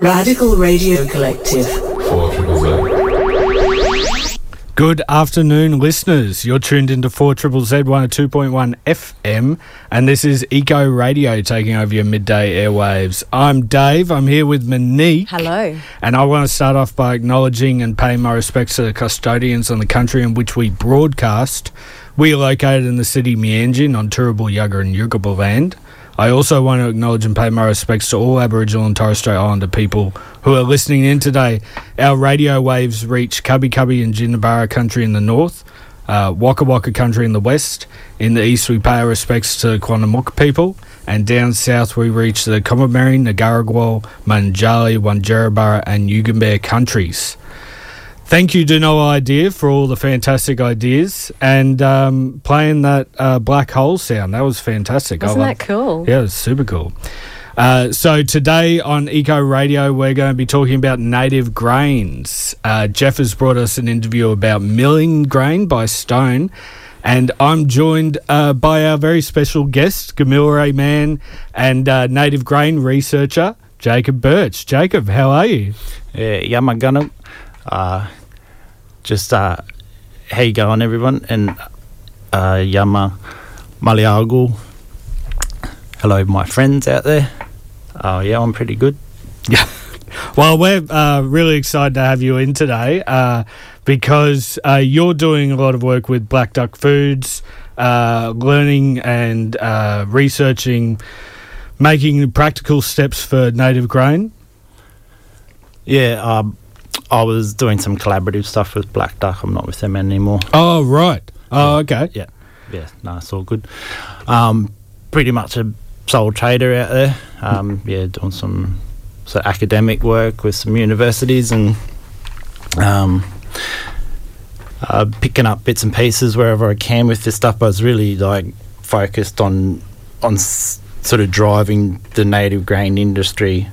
Radical Radio Collective. Good afternoon, listeners. You're tuned into 4 Triple Z 102.1 FM, and this is Eco Radio taking over your midday airwaves. I'm Dave. I'm here with Monique. Hello. And I want to start off by acknowledging and paying my respects to the custodians on the country in which we broadcast. We are located in the city Meanjin on Turrbal, Yagara, and Yugambeh land. I also want to acknowledge and pay my respects to all Aboriginal and Torres Strait Islander people who are listening in today. Our radio waves reach Kabi Kabi and Jinibara country in the north, uh, Waka Waka country in the west. In the east, we pay our respects to the Quandamooka people, and down south, we reach the Kombumerri, Nagaragwal, Mununjali, Wangerriburra, and Yugambeh countries. Thank you to No Idea for all the fantastic ideas and um, playing that uh, black hole sound. That was fantastic. Wasn't that cool? Yeah, it was super cool. Uh, so today on Eco Radio, we're going to be talking about native grains. Uh, Jeff has brought us an interview about milling grain by Stone, and I'm joined uh, by our very special guest, Gamilaroi man and uh, native grain researcher Jacob Birch. Jacob, how are you? Yeah, Yamagana. Uh, just uh, how you going, everyone? And uh, Yama Maliagu. Hello, my friends out there. Oh, yeah, I'm pretty good. Yeah. Well, we're uh, really excited to have you in today uh, because uh, you're doing a lot of work with Black Duck Foods, uh, learning and uh, researching, making practical steps for native grain. Yeah, um, I was doing some collaborative stuff with Black Duck. I'm not with them anymore. Oh, right. Oh, okay. Yeah, yeah, no, it's all good. Um, pretty much a sole trader out there. Um, yeah, doing some so academic work with some universities and um, uh, picking up bits and pieces wherever I can with this stuff. I was really like focused on on s- sort of driving the native grain industry.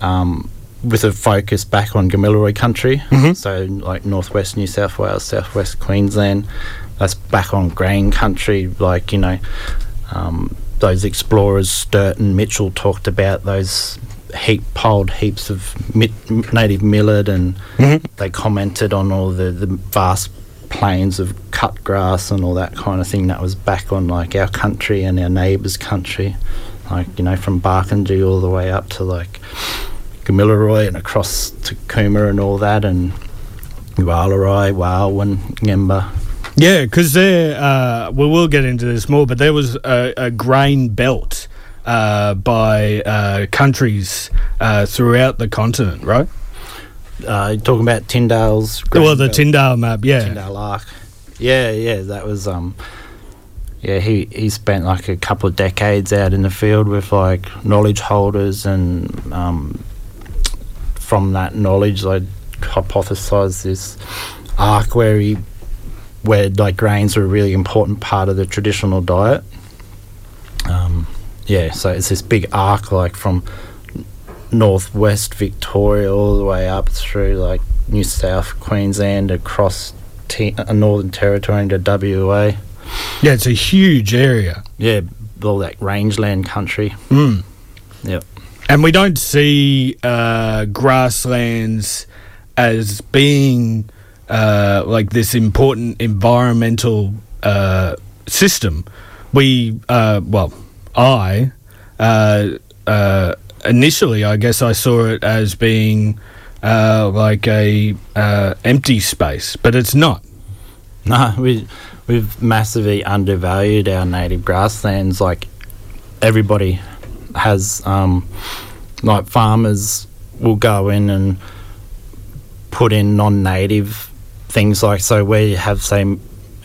Um, with a focus back on Gamilaroi country, Mhm. so like northwest New South Wales, southwest Queensland, that's back on grain country. Like you know, um, those explorers Sturt and Mitchell talked about those heap piled heaps of mit- native millet, and Mhm. they commented on all the, the vast plains of cut grass and all that kind of thing that was back on like our country and our neighbours' country, like you know from Barkindji all the way up to like Gamilaroi and across to Cooma and all that, and Wallarai, Wailwan, Ngemba. Yeah, because there, uh, well, we'll get into this more, but there was a, a grain belt uh, by uh, countries uh, throughout the continent, right? Uh, talking about Tindale's. well, the Belt. Tindale map, yeah. Tindale Arc. Yeah, yeah, that was um yeah, he, he spent like a couple of decades out in the field with like knowledge holders and um from that knowledge I hypothesized this arc where he where like grains are a really important part of the traditional diet. Um yeah, so it's this big arc like from northwest Victoria all the way up through like New South Queensland across T- uh, Northern Territory into WA. Yeah, it's a huge area. Yeah, all that rangeland country. Mm. Yep. And we don't see uh, grasslands as being uh, like this important environmental uh, system. We, uh, well, I, uh, uh, initially, I guess I saw it as being like a empty space, but it's not. No, we we've massively undervalued our native grasslands. Like everybody has, um, like farmers will go in and put in non-native things. Like so, we have say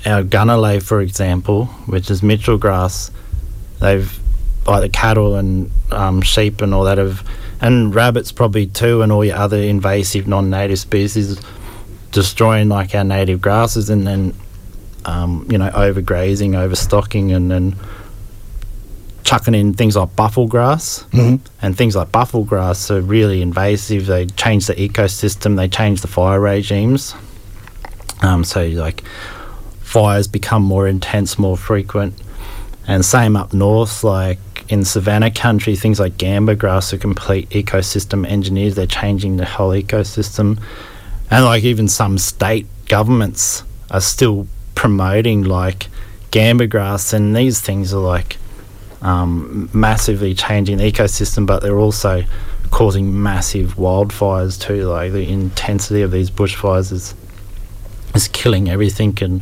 our gunnelay, for example, which is Mitchell grass. They've like the cattle and um, sheep and all that have, and rabbits probably too, and all your other invasive non-native species destroying like our native grasses and then um, you know overgrazing, overstocking, and then chucking in things like buffel grass Mhm. and things like buffel grass are really invasive. They change the ecosystem. They change the fire regimes. Um, so like fires become more intense, more frequent, and same up north. Like in savanna country, things like gamba grass are complete ecosystem engineers. They're changing the whole ecosystem, and like even some state governments are still promoting like gamba grass, and these things are like um, massively changing the ecosystem, but they're also causing massive wildfires too. Like the intensity of these bushfires is is killing everything, and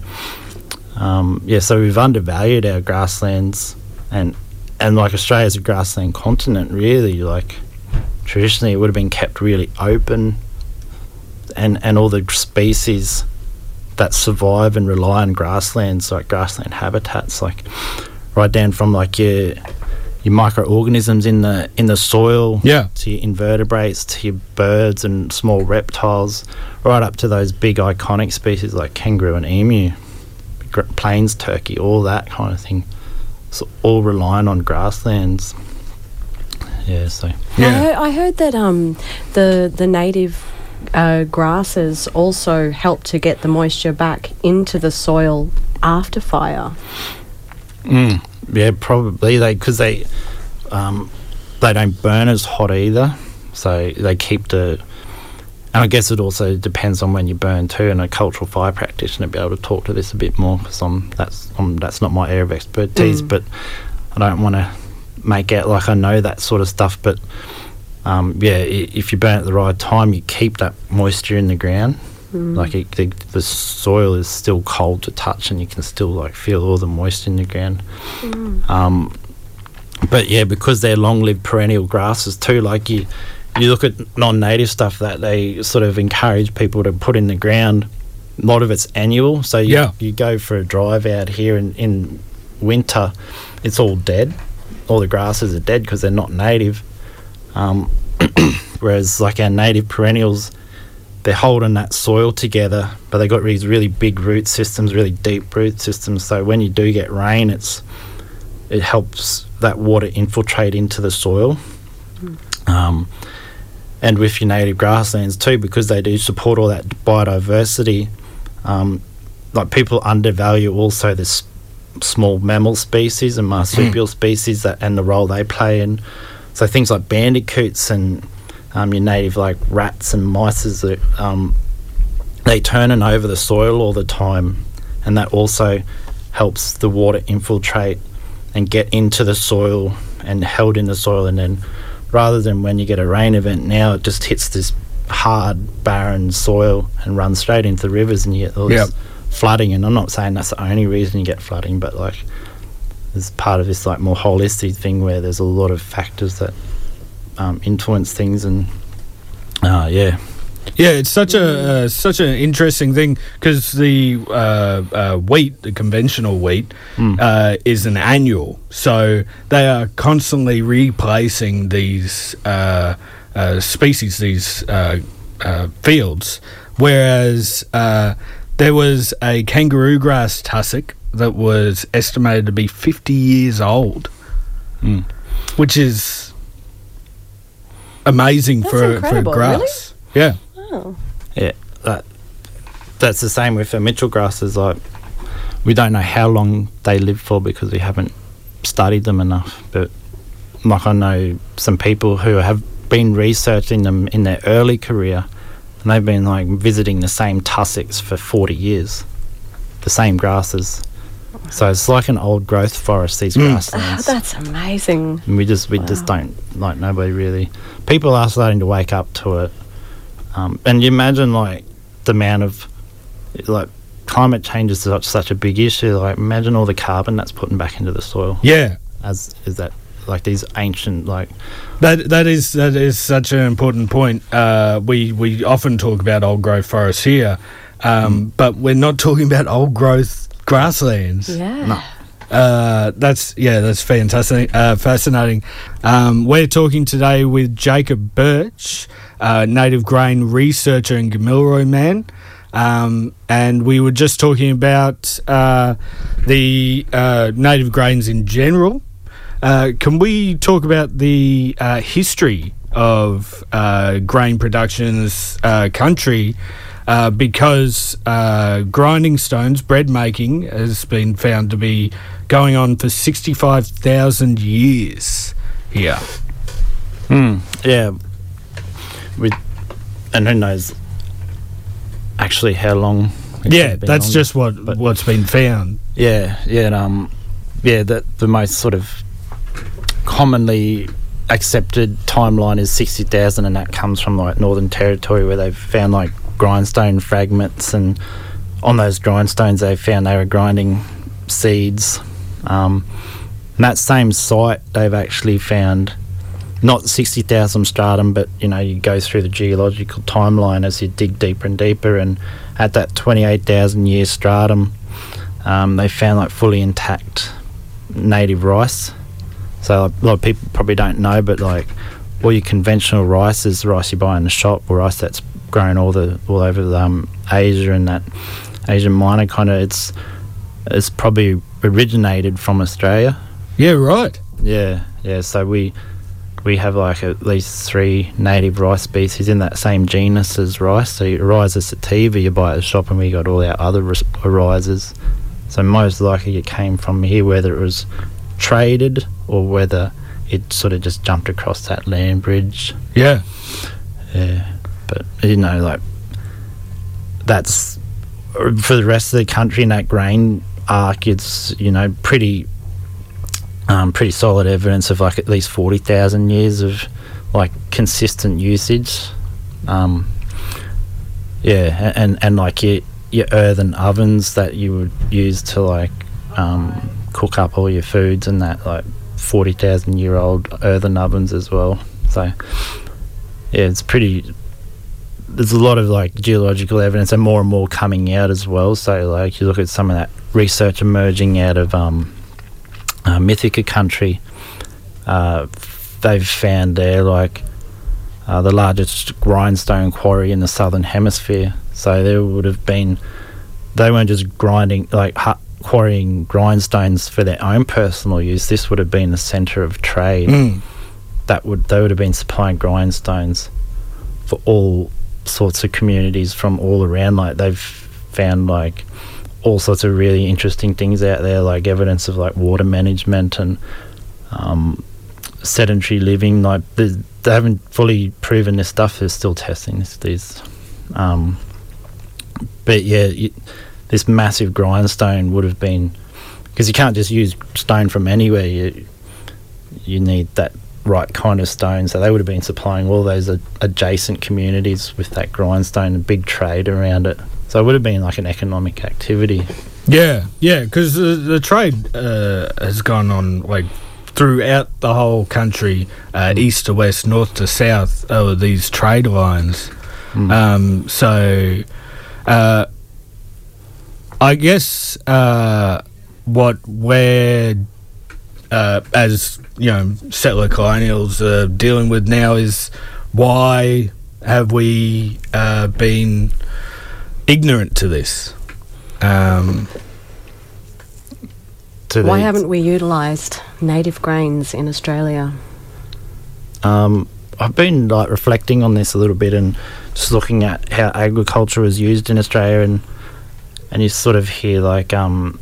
um, yeah, so we've undervalued our grasslands, and and like Australia's a grassland continent, really. Like traditionally, it would have been kept really open, and and all the species that survive and rely on grasslands, like grassland habitats, like right down from like your your microorganisms in the in the soil, Yeah. to your invertebrates, to your birds and small reptiles, right up to those big iconic species like kangaroo and emu, plains turkey, all that kind of thing. It's all relying on grasslands. Yeah, so I, Yeah. heard, I heard that um, the the native uh, grasses also help to get the moisture back into the soil after fire. Mm, yeah, probably they because they um, they don't burn as hot either, so they keep the. And I guess it also depends on when you burn too. And a cultural fire practitioner be able to talk to this a bit more because I'm that's I'm, that's not my area of expertise. Mm. But I don't want to make out like I know that sort of stuff. But um, yeah, if you burn at the right time, you keep that moisture in the ground. Like it, the, the soil is still cold to touch, and you can still like feel all the moisture in the ground. Um, but yeah, because they're long-lived perennial grasses too. Like you, you look at non-native stuff that they sort of encourage people to put in the ground. A lot of it's annual, so you, Yeah. you go for a drive out here in, in winter, it's all dead. All the grasses are dead because they're not native. Um, whereas like our native perennials, they're holding that soil together, but they got these really big root systems, really deep root systems. So when you do get rain, it's it helps that water infiltrate into the soil. Um, and with your native grasslands too, because they do support all that biodiversity. Um, like people undervalue also this small mammal species and marsupial species that and the role they play in. So things like bandicoots and um, your native like rats and mice that um, they turning over the soil all the time, and that also helps the water infiltrate and get into the soil and held in the soil, and then rather than when you get a rain event now, it just hits this hard barren soil and runs straight into the rivers, and you get all this Yep. flooding. And I'm not saying that's the only reason you get flooding, but like it's part of this like more holistic thing where there's a lot of factors that um, influence things, and uh, yeah, Yeah, it's such a uh, such an interesting thing because the uh, uh, wheat, the conventional wheat, Mm. uh, is an annual, so they are constantly replacing these uh, uh, species, these uh, uh, fields. Whereas uh, there was a kangaroo grass tussock that was estimated to be fifty years old, Mm. which is amazing That's for for incredible, really? grass. Yeah. Oh. yeah, that that's the same with the Mitchell grasses. Like we don't know how long they live for because we haven't studied them enough. But like I know some people who have been researching them in their early career, and they've been like visiting the same tussocks for forty years, the same grasses. So it's like an old growth forest. These Mm. Oh, grasslands. that's amazing. And we just we just don't like nobody really. People are starting to wake up to it, um, and you imagine like the amount of like climate change is such such a big issue. Like imagine all the carbon that's putting back into the soil. Yeah. As is that like these ancient like That that is that is such an important point. Uh, we we often talk about old growth forests here, um, but we're not talking about old growth grasslands. Yeah. No. Uh, that's yeah, that's fantastic, uh, fascinating. Um, we're talking today with Jacob Birch, uh, native grain researcher and Gamilaroi man, um, and we were just talking about uh, the uh, native grains in general. Uh, can we talk about the uh, history of uh, grain production in this uh, country? Uh, because uh, grinding stones, bread making, has been found to be going on for 65,000 years here. Hmm. Yeah. We, and who knows actually how long. it Yeah, been that's on. just what but- what's been found. Yeah, yeah, and, um, yeah. That the most sort of commonly accepted timeline is sixty thousand, and that comes from like Northern Territory, where they've found like grindstone fragments, and on those grindstones they found they were grinding seeds. Um, that same site, they've actually found not sixty thousand stratum, but you know you go through the geological timeline as you dig deeper and deeper, and at that twenty-eight thousand year stratum um, they found like fully intact native rice. So a lot of people probably don't know, but like all your conventional rice is rice you buy in the shop, or rice that's grown all the all over the, um, Asia and that Asian minor kind of it's it's probably originated from Australia. Yeah, right. Yeah, yeah. So we we have like at least three native rice species in that same genus as rice. So Oryza sativa you buy at the shop, and we got all our other Oryzas. So most likely it came from here, whether it was traded or whether it sort of just jumped across that land bridge. Yeah. Yeah, you know, like that's for the rest of the country in that grain arc. It's you know pretty, um, pretty solid evidence of like at least forty thousand years of like consistent usage. Um, yeah, and and like your your earthen ovens that you would use to like um, cook up all your foods and that like forty thousand year old earthen ovens as well. So yeah, it's pretty. There's a lot of like geological evidence and more and more coming out as well. So like you look at some of that research emerging out of um, uh, Mithaka country. Uh, they've found there like uh, the largest grindstone quarry in the southern hemisphere. So there would have been. They weren't just grinding like hu- quarrying grindstones for their own personal use. This would have been the centre of trade Mm. that would they would have been supplying grindstones for all sorts of communities from all around. Like they've found like all sorts of really interesting things out there, like evidence of like water management and um, sedentary living. Like they, they haven't fully proven this stuff. They're still testing this, these. Um, but yeah, you, this massive grindstone would have been because you can't just use stone from anywhere. You, you need that right kind of stone. So they would have been supplying all those a- adjacent communities with that grindstone, a big trade around it. So it would have been like an economic activity. Yeah, yeah, because the, the trade uh, has gone on like throughout the whole country, uh, east to west, north to south, over these trade lines. Mm. Um, so, uh, I guess uh, what we're uh, as you know settler colonials are dealing with now is why have we uh, been ignorant to this? Um, To Why the- haven't we utilised native grains in Australia? Um, I've been like reflecting on this a little bit and just looking at how agriculture was used in Australia, and and you sort of hear like um,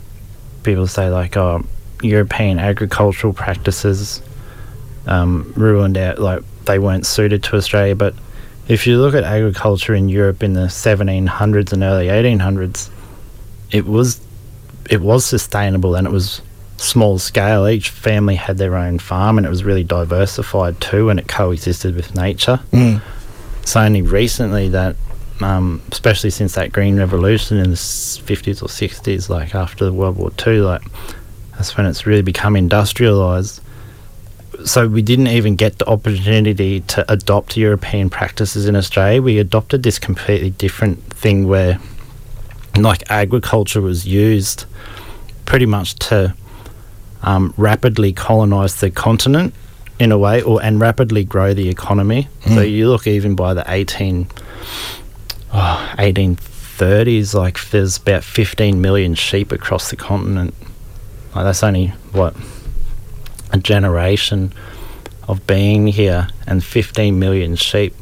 people say like, oh, European agricultural practices um, ruined out, like they weren't suited to Australia. But if you look at agriculture in Europe in the 1700s and early 1800s, it was it was sustainable and it was small scale. Each family had their own farm and it was really diversified too, and it coexisted with nature. mm, It's only recently that, um, especially since that Green Revolution in the 50s or 60s, like after World War II, like that's when it's really become industrialized. So we didn't even get the opportunity to adopt European practices in Australia. We adopted this completely different thing where, like, agriculture was used pretty much to um, rapidly colonize the continent in a way, or and rapidly grow the economy. So Mm. you look even by the 18, oh, 1830s, like there's about 15 million sheep across the continent. Like that's only what a generation of being here, and 15 million sheep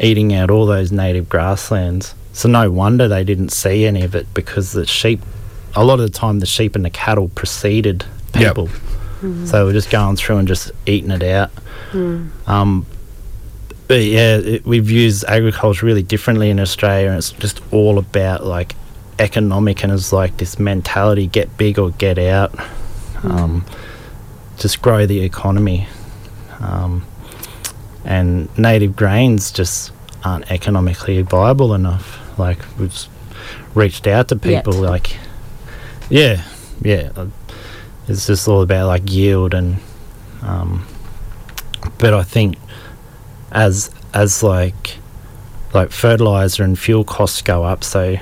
eating out all those native grasslands. So no wonder they didn't see any of it because the sheep, a lot of the time, the sheep and the cattle preceded Yep. people. So we're just going through and just eating it out. Um, but yeah, it, we've used agriculture really differently in Australia, and it's just all about like economic and it's like this mentality: get big or get out. Um, just grow the economy. Um, and native grains just aren't economically viable enough. Like we've reached out to people, Yet. like yeah, yeah. uh, It's just all about like yield and, um, but I think as as like like fertilizer and fuel costs go up, so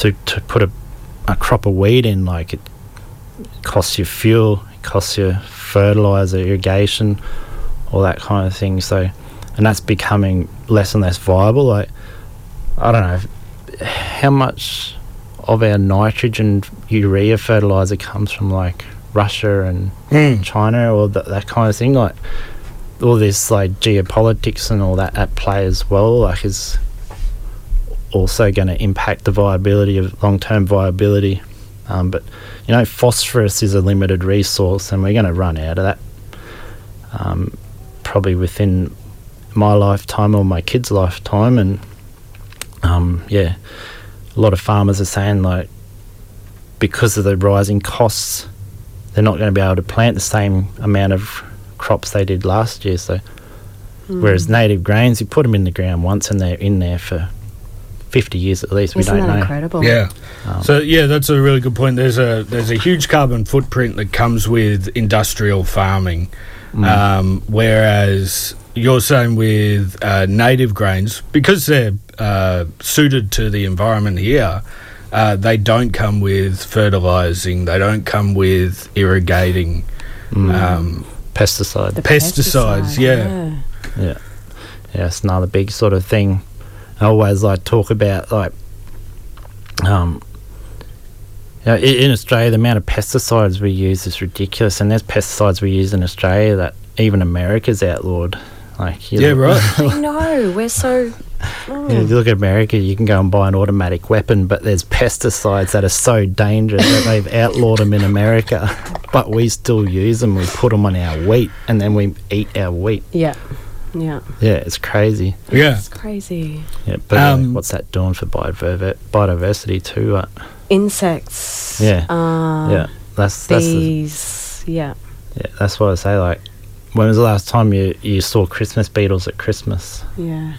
to to put a a crop of wheat in, like it costs you fuel, it costs you fertilizer, irrigation, all that kind of thing. So, and that's becoming less and less viable. Like, I don't know how much of our nitrogen urea fertilizer comes from like Russia and Mm. China or th- that kind of thing. Like, all this like geopolitics and all that at play as well. Like, is also going to impact the viability of long-term viability. Um, but you know, phosphorus is a limited resource, and we're going to run out of that um, probably within my lifetime or my kids' lifetime. And um, yeah, a lot of farmers are saying like because of the rising costs, they're not going to be able to plant the same amount of crops they did last year. So, whereas native grains, you put them in the ground once, and they're in there for fifty years at least. Isn't we don't that know. incredible? Yeah. Um, So yeah, that's a really good point. There's a there's a huge carbon footprint that comes with industrial farming, Mm. um, whereas you're saying with uh, native grains because they're uh, suited to the environment here. Uh, they don't come with fertilizing. They don't come with irrigating. Mm. Um, pesticide. The Pesticides, pesticide, yeah. Yeah, yeah, it's another big sort of thing. I always like talk about like, um, you know, in Australia, the amount of pesticides we use is ridiculous, and there's pesticides we use in Australia that even America's outlawed. Like, you Yeah, look- right. I know. We're so. oh. you look at America, you can go and buy an automatic weapon, but there's pesticides that are so dangerous that they've outlawed them in America, but we still use them. We put them on our wheat, and then we eat our wheat. Yeah. Yeah. Yeah, it's crazy. yeah. It's crazy. Yeah, but uh, Um, what's that doing for biodiver- biodiversity too? Uh, Insects. Yeah. Uh, yeah, that's that's the, Yeah. yeah, that's what I say. Like, when was the last time you you saw Christmas beetles at Christmas? Yeah.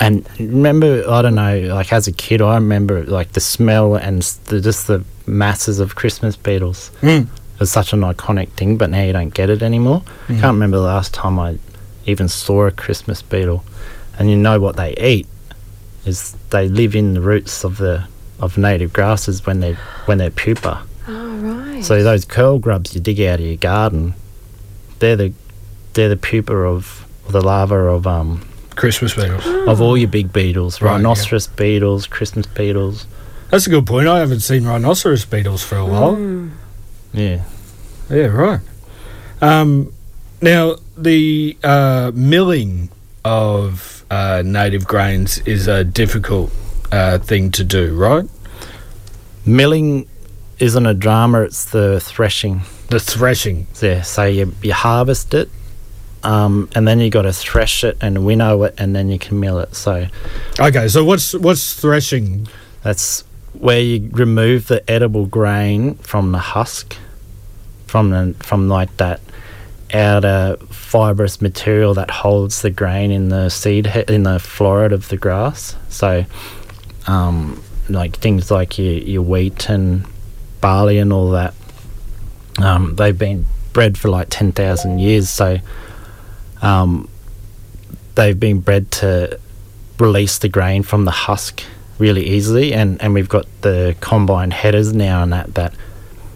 And remember, I don't know, like as a kid, I remember like the smell and the, just the masses of Christmas beetles. Mm. It was such an iconic thing, but now you don't get it anymore. Mhm. Can't remember the last time I even saw a Christmas beetle. And you know what they eat is they live in the roots of the of native grasses when they when they're pupa. Oh, right. So those curl grubs you dig out of your garden, they're the they're the pupa of the larva of um Christmas beetles. of all your big beetles, Right, yeah. rhinoceros beetles, Christmas beetles. That's a good point. I haven't seen rhinoceros beetles for a while. Mm. Yeah. Yeah, right. Um, now, the uh, milling of uh, native grains is a difficult uh, thing to do, right? Milling isn't a drama, it's the threshing. The threshing. Yeah, so you, you harvest it, um, and then you got to thresh it and winnow it, and then you can mill it. So Okay, so what's what's threshing? that's where you remove the edible grain from the husk, from the from like that outer fibrous material that holds the grain in the seed he- in the floret of the grass. So, um, like things like your your wheat and barley and all that, um, they've been bred for like ten thousand years. So, um, they've been bred to release the grain from the husk really easily and, and we've got the combine headers now and that that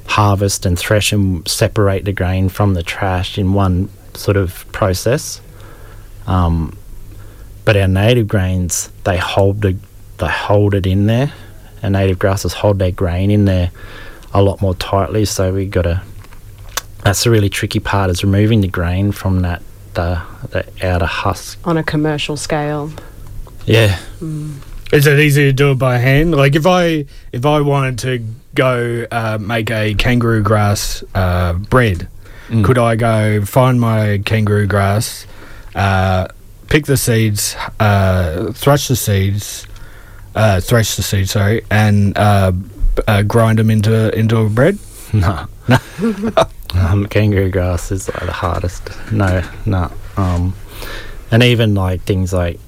harvest and thresh and separate the grain from the trash in one sort of process um, but our native grains they hold the, they hold it in there and native grasses hold their grain in there a lot more tightly so we got to that's the really tricky part is removing the grain from that the, the outer husk On a commercial scale. yeah. Is it easy to do it by hand? Like if I if I wanted to go uh, make a kangaroo grass uh, bread, Mm. could I go find my kangaroo grass, uh, pick the seeds, uh, thresh the seeds, uh, thresh the seeds, sorry, and uh, uh, grind them into into a bread? No. um, kangaroo grass is like the hardest. No, no. Um, and even like things like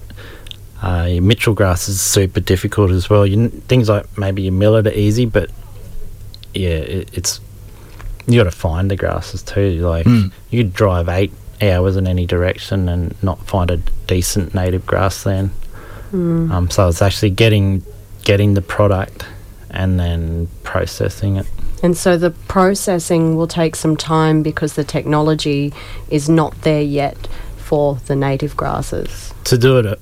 uh, your Mitchell grass is super difficult as well. You, things like maybe your millet are easy, but yeah, it, it's you got to find the grasses too. Like Mm. you could drive eight hours in any direction and not find a decent native grassland. Mm. Um, so it's actually getting getting the product and then processing it. And so the processing will take some time because the technology is not there yet for the native grasses. to do it uh,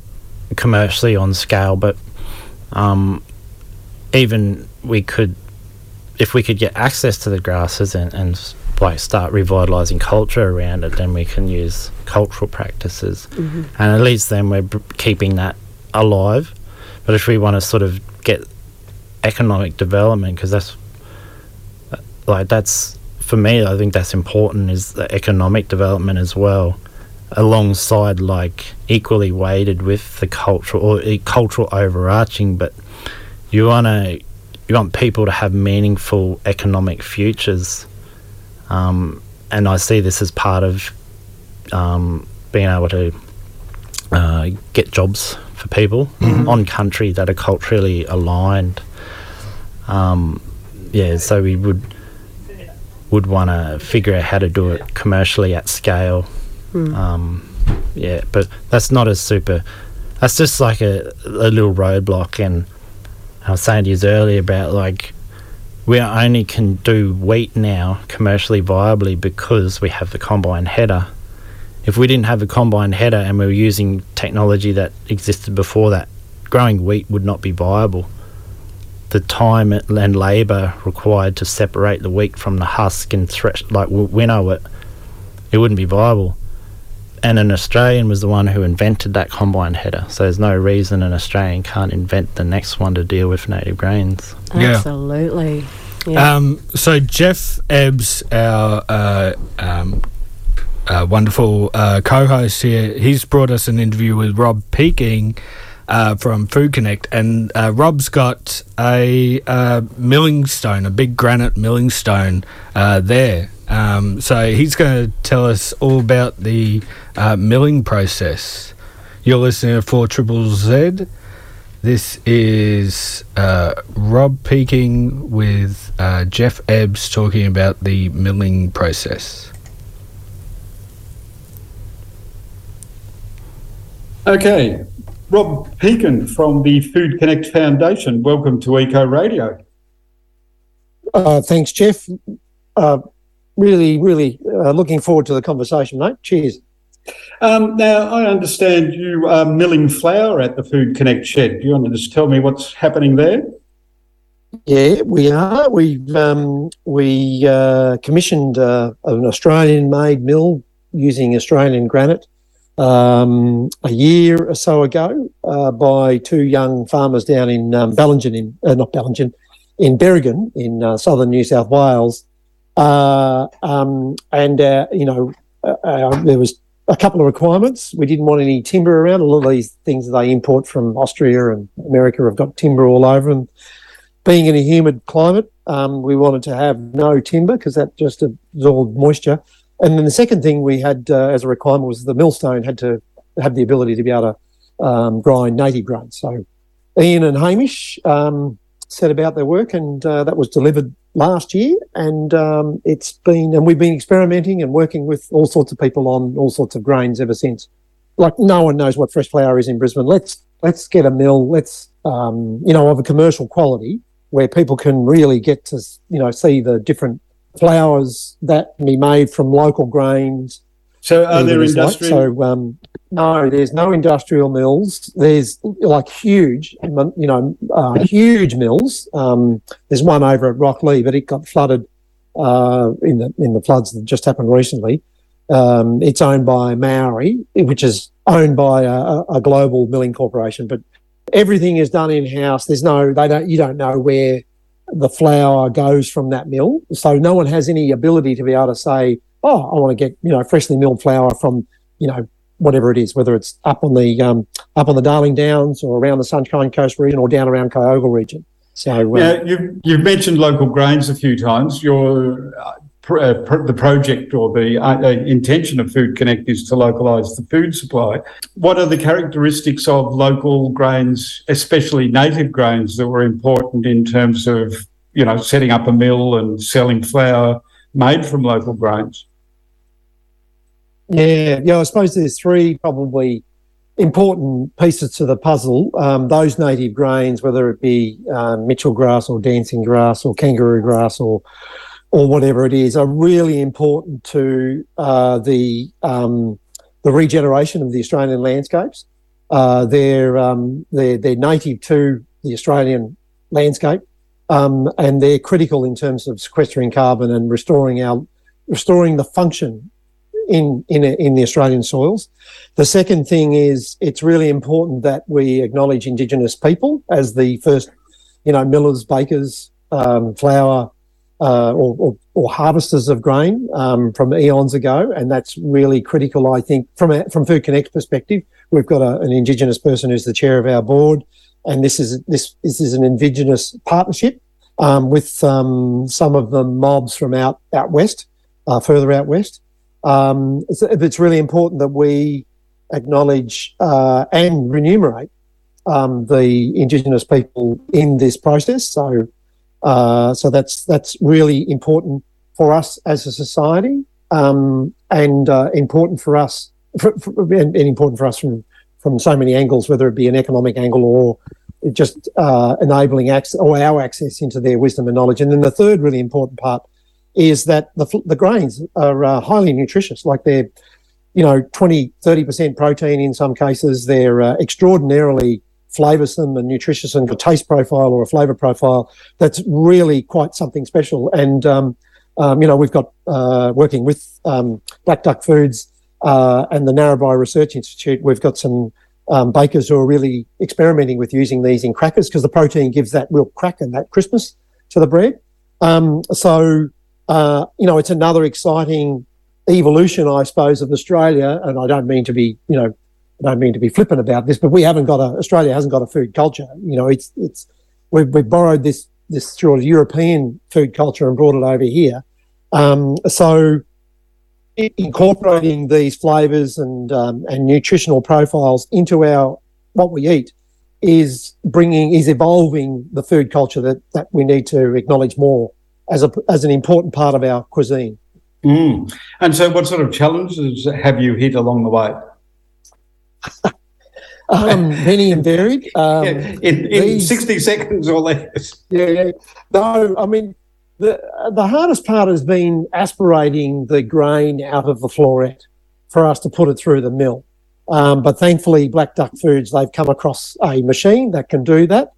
commercially on scale, but um, even we could, if we could get access to the grasses and, and like start revitalizing culture around it, then we can use cultural practices, and at least then we're keeping that alive. But if we want to sort of get economic development, because that's uh, like that's for me, I think that's important is the economic development as well alongside like equally weighted with the cultural or e- cultural overarching. But you want to you want people to have meaningful economic futures um, and I see this as part of um, being able to uh, get jobs for people on country that are culturally aligned um, yeah so we would would want to figure out how to do it commercially at scale um, yeah, but that's not a super. That's just like a, a little roadblock. And I was saying to you earlier about like we only can do wheat now commercially viably because we have the combine header. If we didn't have the combine header and we were using technology that existed before that, growing wheat would not be viable. The time and labour required to separate the wheat from the husk and thresh, like winnow it, it wouldn't be viable and an Australian was the one who invented that combine header. So there's no reason an Australian can't invent the next one to deal with native grains. Yeah. Absolutely. Yeah. Um, so Jeff Ebbs, our uh, um, uh, wonderful uh, co-host here, he's brought us an interview with Rob Pekin uh, from Food Connect, and uh, Rob's got a uh, milling stone, a big granite milling stone uh, there. Um, so he's going to tell us all about the uh, milling process. You're listening to Four Triple Z. This is uh, Rob Pekin with uh, Jeff Ebbs talking about the milling process. Okay, Rob Pekin from the Food Connect Foundation. Welcome to Eco Radio. Uh, thanks, Jeff. Uh, really, really uh, looking forward to the conversation, mate. Cheers. Um, now, I understand you are milling flour at the Food Connect shed. Do you want to just tell me what's happening there? Yeah, we are. We um, we uh, commissioned uh, an Australian-made mill using Australian granite um, a year or so ago uh, by two young farmers down in um, Bellingen, in uh, not Bellingen, in Berrigan in uh, southern New South Wales. Uh, um, and uh, you know, uh, uh, there was a couple of requirements. We didn't want any timber around. A lot of these things that they import from Austria and America have got timber all over them. Being in a humid climate, um, we wanted to have no timber because that just absorbed moisture. And then the second thing we had uh, as a requirement was the millstone had to have the ability to be able to um, grind native grains. So Ian and Hamish um, set about their work, and uh, that was delivered last year. And um, it's been, and we've been experimenting and working with all sorts of people on all sorts of grains ever since. Like no one knows what fresh flour is in Brisbane. Let's let's get a mill. Let's um, you know of a commercial quality where people can really get to you know see the different flours that can be made from local grains. So, are there even like- industrial? So um, no, there's no industrial mills. There's like huge, you know, uh, huge mills. Um, there's one over at Rocklea, but it got flooded uh, in the in the floods that just happened recently. Um, it's owned by Mauri, which is owned by a- a global milling corporation, but everything is done in house. There's no, they don't, you don't know where the flour goes from that mill. So no one has any ability to be able to say, oh, I want to get, you know, freshly milled flour from, you know, whatever it is, whether it's up on the, um, up on the Darling Downs or around the Sunshine Coast region or down around Kyogle region. So, uh, Now, you've, you've mentioned local grains a few times. Your uh, uh, pr- the project or the uh, uh, intention of Food Connect is to localise the food supply. What are the characteristics of local grains, especially native grains, that were important in terms of you know setting up a mill and selling flour made from local grains? Yeah, yeah. I suppose there's three probably important pieces to the puzzle. Um, those native grains, whether it be um, Mitchell grass or dancing grass or kangaroo grass or or whatever it is, are really important to uh, the um, the regeneration of the Australian landscapes. Uh, they're, um, they're they're native to the Australian landscape, um, and they're critical in terms of sequestering carbon and restoring our restoring the function in in in the Australian soils. The second thing is it's really important that we acknowledge Indigenous people as the first, you know, millers, bakers, um, flour, uh, or, or, or harvesters of grain um, from eons ago, and that's really critical. I think from a, from Food Connect perspective, we've got a, an Indigenous person who's the chair of our board, and this is this this is an Indigenous partnership um, with um, some of the mobs from out out west, uh, further out west. Um, it's, really important that we acknowledge uh, and remunerate um, the Indigenous people in this process. So, uh, so that's that's really important for us as a society, um, and uh, important for us, for, for, and, and important for us from from so many angles, whether it be an economic angle or just uh, enabling access or our access into their wisdom and knowledge. And then the third really important part is that the, the grains are uh, highly nutritious. Like they're, you know, 20, 30% protein in some cases. They're uh, extraordinarily flavoursome and nutritious and a taste profile or a flavour profile that's really quite something special. And, um, um, you know, we've got uh, working with um, Black Duck Foods uh, and the Narrabri Research Institute, we've got some um, bakers who are really experimenting with using these in crackers because the protein gives that real crack and that crispness to the bread. Um, so, uh, you know, it's another exciting evolution, I suppose, of Australia. And I don't mean to be, you know, I don't mean to be flippant about this, but we haven't got a Australia hasn't got a food culture. You know, it's it's we've, we've borrowed this this sort of European food culture and brought it over here. Um, so incorporating these flavors and um, and nutritional profiles into our what we eat is bringing is evolving the food culture that that we need to acknowledge more as a as an important part of our cuisine. Mm. And so, what sort of challenges have you hit along the way? um, many and varied. Um, yeah, in, in these, 60 seconds or less. Yeah, yeah. No, I mean, the, the hardest part has been aspirating the grain out of the floret for us to put it through the mill. Um, but thankfully, Black Duck Foods, they've come across a machine that can do that.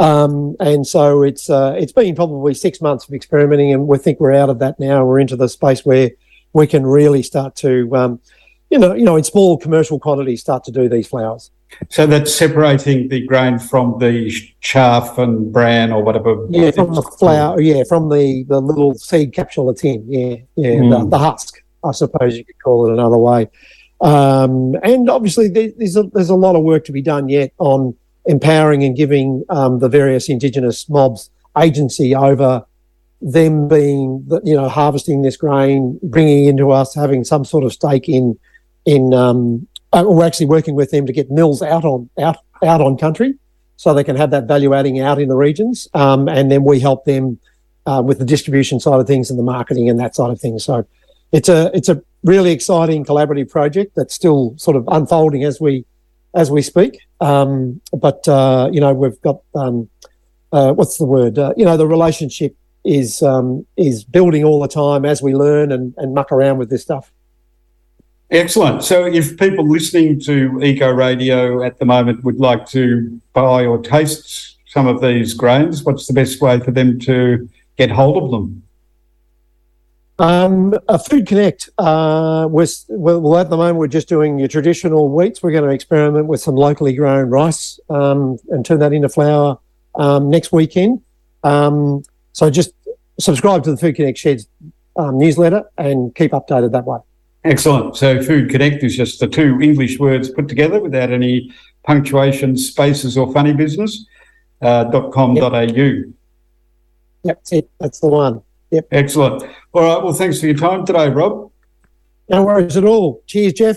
Um, and so it's uh, it's been probably six months of experimenting, and we think we're out of that now. We're into the space where we can really start to, um, you know, you know, in small commercial quantities, start to do these flowers. So that's separating the grain from the chaff and bran or whatever. Yeah, from the flour. Yeah, from the, the little seed capsule it's in. Yeah, yeah, mm. the, the, husk. I suppose you could call it another way. Um, and obviously, there's a, there's a lot of work to be done yet on empowering and giving um, the various Indigenous mobs agency over them being, you know, harvesting this grain, bringing into us, having some sort of stake in in um, uh, we're actually working with them to get mills out on out out on country, so they can have that value adding out in the regions, um, and then we help them uh, with the distribution side of things and the marketing and that side of things. So it's a it's a really exciting collaborative project that's still sort of unfolding as we as we speak. Um, but uh, you know we've got um, uh, what's the word? Uh, you know the relationship is um, is building all the time as we learn and, and muck around with this stuff. Excellent. So, if people listening to Eco Radio at the moment would like to buy or taste some of these grains, what's the best way for them to get hold of them? Um, a Food Connect. Uh, we're, well, at the moment, we're just doing your traditional wheats. We're going to experiment with some locally grown rice um, and turn that into flour um, next weekend. Um, so just subscribe to the Food Connect Sheds um, newsletter and keep updated that way. Excellent. So Food Connect is just the two English words put together without any punctuation, spaces, or funny business. Uh, .com.au. Yep, that's it. That's the one. Excellent. All right. Well, thanks for your time today, Rob. No worries at all. Cheers, Jeff.